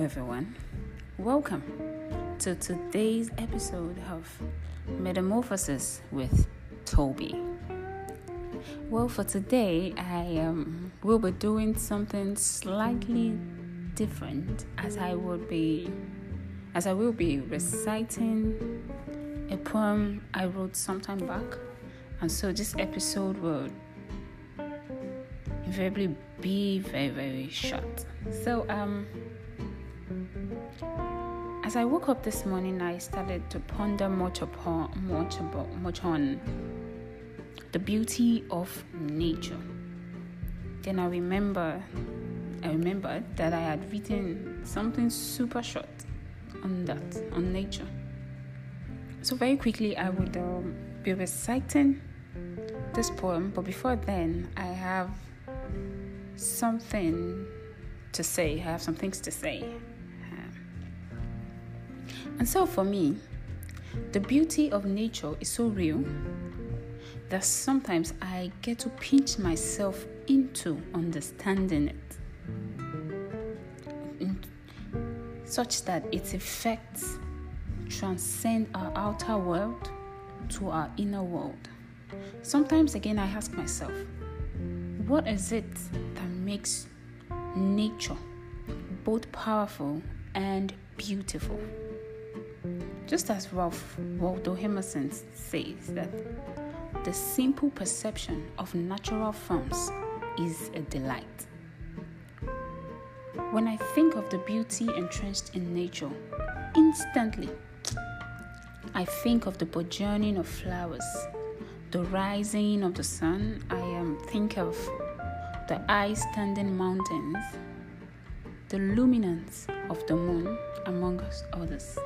everyone. Welcome to today's episode of Metamorphosis with Toby. Well, for today, I um, will be doing something slightly different as I would be, as I will be reciting a poem I wrote sometime back, and so this episode will invariably be very, very short. So, um, as I woke up this morning, I started to ponder much upon much about much on the beauty of nature. Then I remember, I remembered that I had written something super short on that on nature. So very quickly, I would um, be reciting this poem, but before then, I have something to say. I have some things to say. Um, and so for me, the beauty of nature is so real that sometimes I get to pinch myself into understanding it, such that its effects transcend our outer world to our inner world. Sometimes again, I ask myself, what is it that makes nature both powerful and beautiful? Just as Ralph Waldo Emerson says that the simple perception of natural forms is a delight. When I think of the beauty entrenched in nature, instantly I think of the burgeoning of flowers, the rising of the sun. I um, think of the ice standing mountains, the luminance of the moon, among others.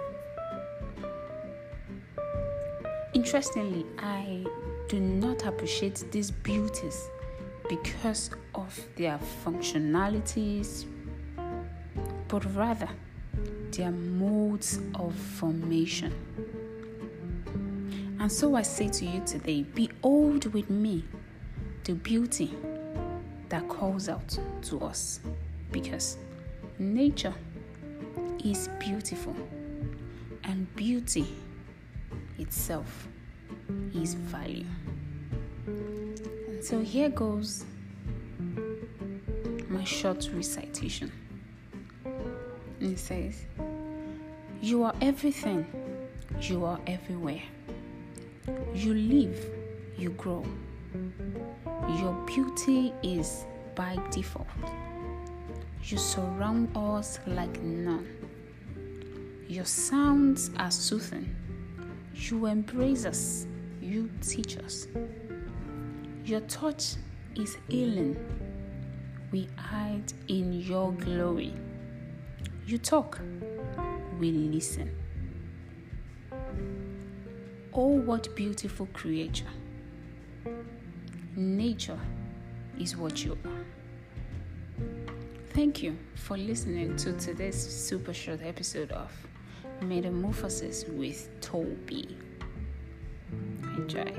Interestingly, I do not appreciate these beauties because of their functionalities, but rather their modes of formation. And so I say to you today behold with me the beauty that calls out to us because nature is beautiful and beauty itself is value. And so here goes my short recitation. It says, You are everything, you are everywhere. You live, you grow. Your beauty is by default. You surround us like none. Your sounds are soothing you embrace us, you teach us. Your touch is healing. We hide in your glory. You talk, we listen. Oh, what beautiful creature! Nature is what you are. Thank you for listening to today's super short episode of Metamorphosis with Toby. Enjoy.